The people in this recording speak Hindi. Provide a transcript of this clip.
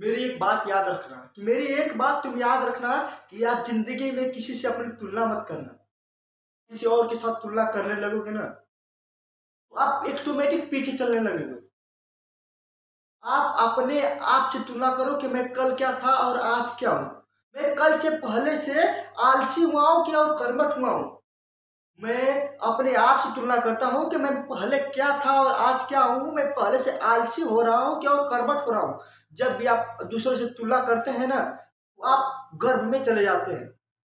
मेरी एक बात याद रखना कि मेरी एक बात तुम याद रखना कि आप ज़िंदगी में किसी से अपनी तुलना मत करना। किसी और के साथ तुलना करने लगोगे ना तो आप ऑटोमेटिक पीछे चलने लगेंगे। आप अपने आप से तुलना करो कि मैं कल क्या था और आज क्या हूँ। मैं कल से पहले से आलसी हुआ हूँ कि और कर्मठ हुआ हूँ। मैं अपने आप से तुलना करता हूँ कि मैं पहले क्या था और आज क्या हूँ। मैं पहले से आलसी हो रहा हूँ क्या और कर्मठ हो रहा हूँ। जब भी आप दूसरों से तुलना करते हैं ना तो आप गर्भ में चले जाते हैं।